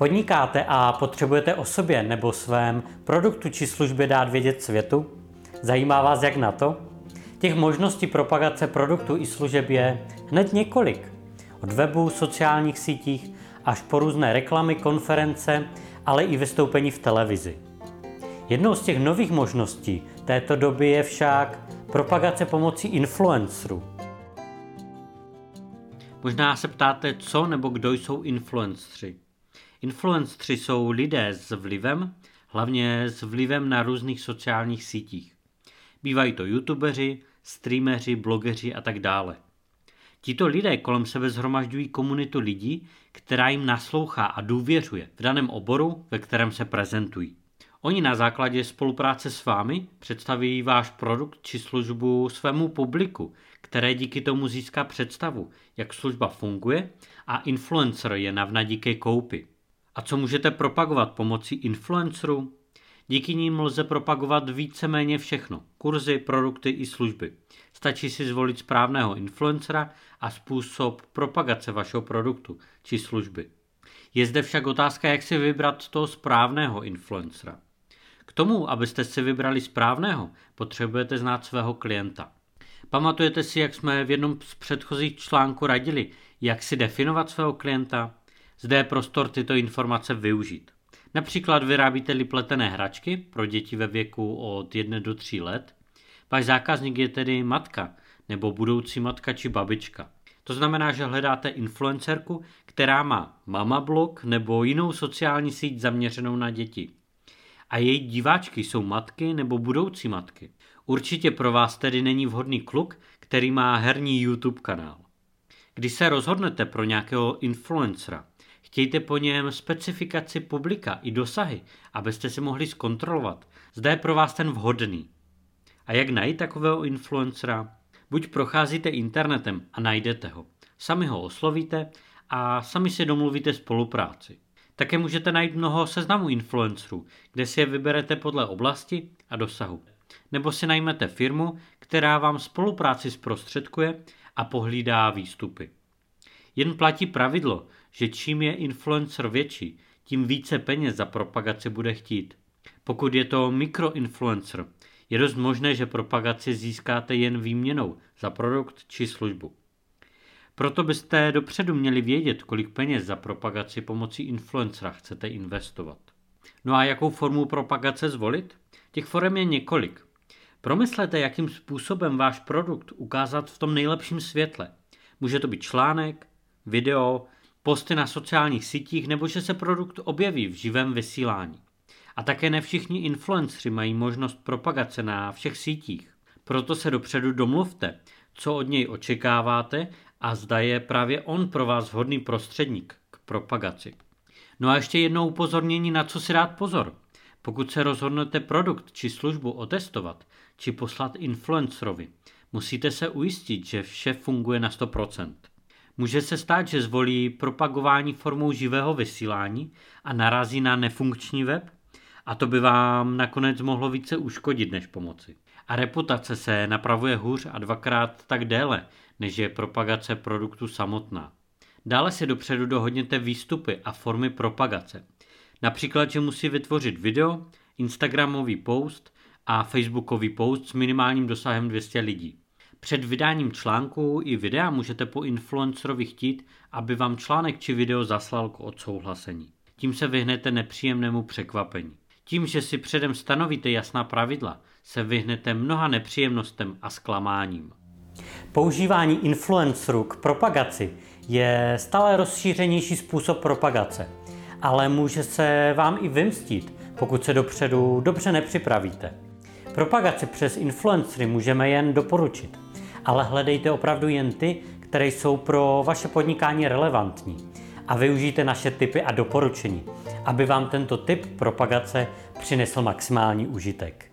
Podnikáte a potřebujete o sobě nebo svém produktu či službě dát vědět světu? Zajímá vás jak na to? Těch možností propagace produktu i služeb je hned několik. Od webu, sociálních sítích až po různé reklamy, konference, ale i vystoupení v televizi. Jednou z těch nových možností této doby je však propagace pomocí influencerů. Možná se ptáte, co nebo kdo jsou influenceri. Influenceri jsou lidé s vlivem, hlavně s vlivem na různých sociálních sítích. Bývají to youtubeři, streameři, blogeři a tak dále. Tito lidé kolem sebe zhromažďují komunitu lidí, která jim naslouchá a důvěřuje v daném oboru, ve kterém se prezentují. Oni na základě spolupráce s vámi představí váš produkt či službu svému publiku, které díky tomu získá představu, jak služba funguje a influencer je navnadí ke koupi. A co můžete propagovat pomocí influencerů? Díky nim lze propagovat víceméně všechno. Kurzy, produkty i služby. Stačí si zvolit správného influencera a způsob propagace vašeho produktu či služby. Je zde však otázka, jak si vybrat toho správného influencera. K tomu, abyste si vybrali správného, potřebujete znát svého klienta. Pamatujete si, jak jsme v jednom z předchozích článků radili, jak si definovat svého klienta? Zde je prostor tyto informace využít. Například vyrábíte-li pletené hračky pro děti ve věku od 1 do 3 let, váš zákazník je tedy matka nebo budoucí matka či babička. To znamená, že hledáte influencerku, která má mama blog nebo jinou sociální síť zaměřenou na děti. A její diváčky jsou matky nebo budoucí matky. Určitě pro vás tedy není vhodný kluk, který má herní YouTube kanál. Když se rozhodnete pro nějakého influencera, chtějte po něm specifikaci publika i dosahy, abyste si mohli zkontrolovat, zda je pro vás ten vhodný. A jak najít takového influencera? Buď procházíte internetem a najdete ho, sami ho oslovíte a sami si domluvíte spolupráci. Také můžete najít mnoho seznamů influencerů, kde si je vyberete podle oblasti a dosahu. Nebo si najmete firmu, která vám spolupráci zprostředkuje a pohlídá výstupy. Jen platí pravidlo, že čím je influencer větší, tím více peněz za propagaci bude chtít. Pokud je to mikroinfluencer, je dost možné, že propagaci získáte jen výměnou za produkt či službu. Proto byste dopředu měli vědět, kolik peněz za propagaci pomocí influencera chcete investovat. No a jakou formu propagace zvolit? Těch forem je několik. Promyslete, jakým způsobem váš produkt ukázat v tom nejlepším světle. Může to být článek, video, posty na sociálních sítích nebo že se produkt objeví v živém vysílání. A také ne všichni influenceri mají možnost propagace na všech sítích. Proto se dopředu domluvte, co od něj očekáváte a zda je právě on pro vás vhodný prostředník k propagaci. No a ještě jednou upozornění, na co si dát pozor. Pokud se rozhodnete produkt či službu otestovat, či poslat influencerovi, musíte se ujistit, že vše funguje na 100%. Může se stát, že zvolí propagování formou živého vysílání a narazí na nefunkční web? A to by vám nakonec mohlo více uškodit než pomoci. A reputace se napravuje hůř a dvakrát tak déle, než je propagace produktu samotná. Dále si dopředu dohodněte výstupy a formy propagace. Například, že musí vytvořit video, Instagramový post a Facebookový post s minimálním dosahem 200 lidí. Před vydáním článku i videa můžete po influencerovi chtít, aby vám článek či video zaslal k odsouhlasení. Tím se vyhnete nepříjemnému překvapení. Tím, že si předem stanovíte jasná pravidla, se vyhnete mnoha nepříjemnostem a zklamáním. Používání influencerů k propagaci je stále rozšířenější způsob propagace, ale může se vám i vymstít, pokud se dopředu dobře nepřipravíte. Propagaci přes influencery můžeme jen doporučit, ale hledejte opravdu jen ty, které jsou pro vaše podnikání relevantní a využijte naše tipy a doporučení, aby vám tento typ propagace přinesl maximální užitek.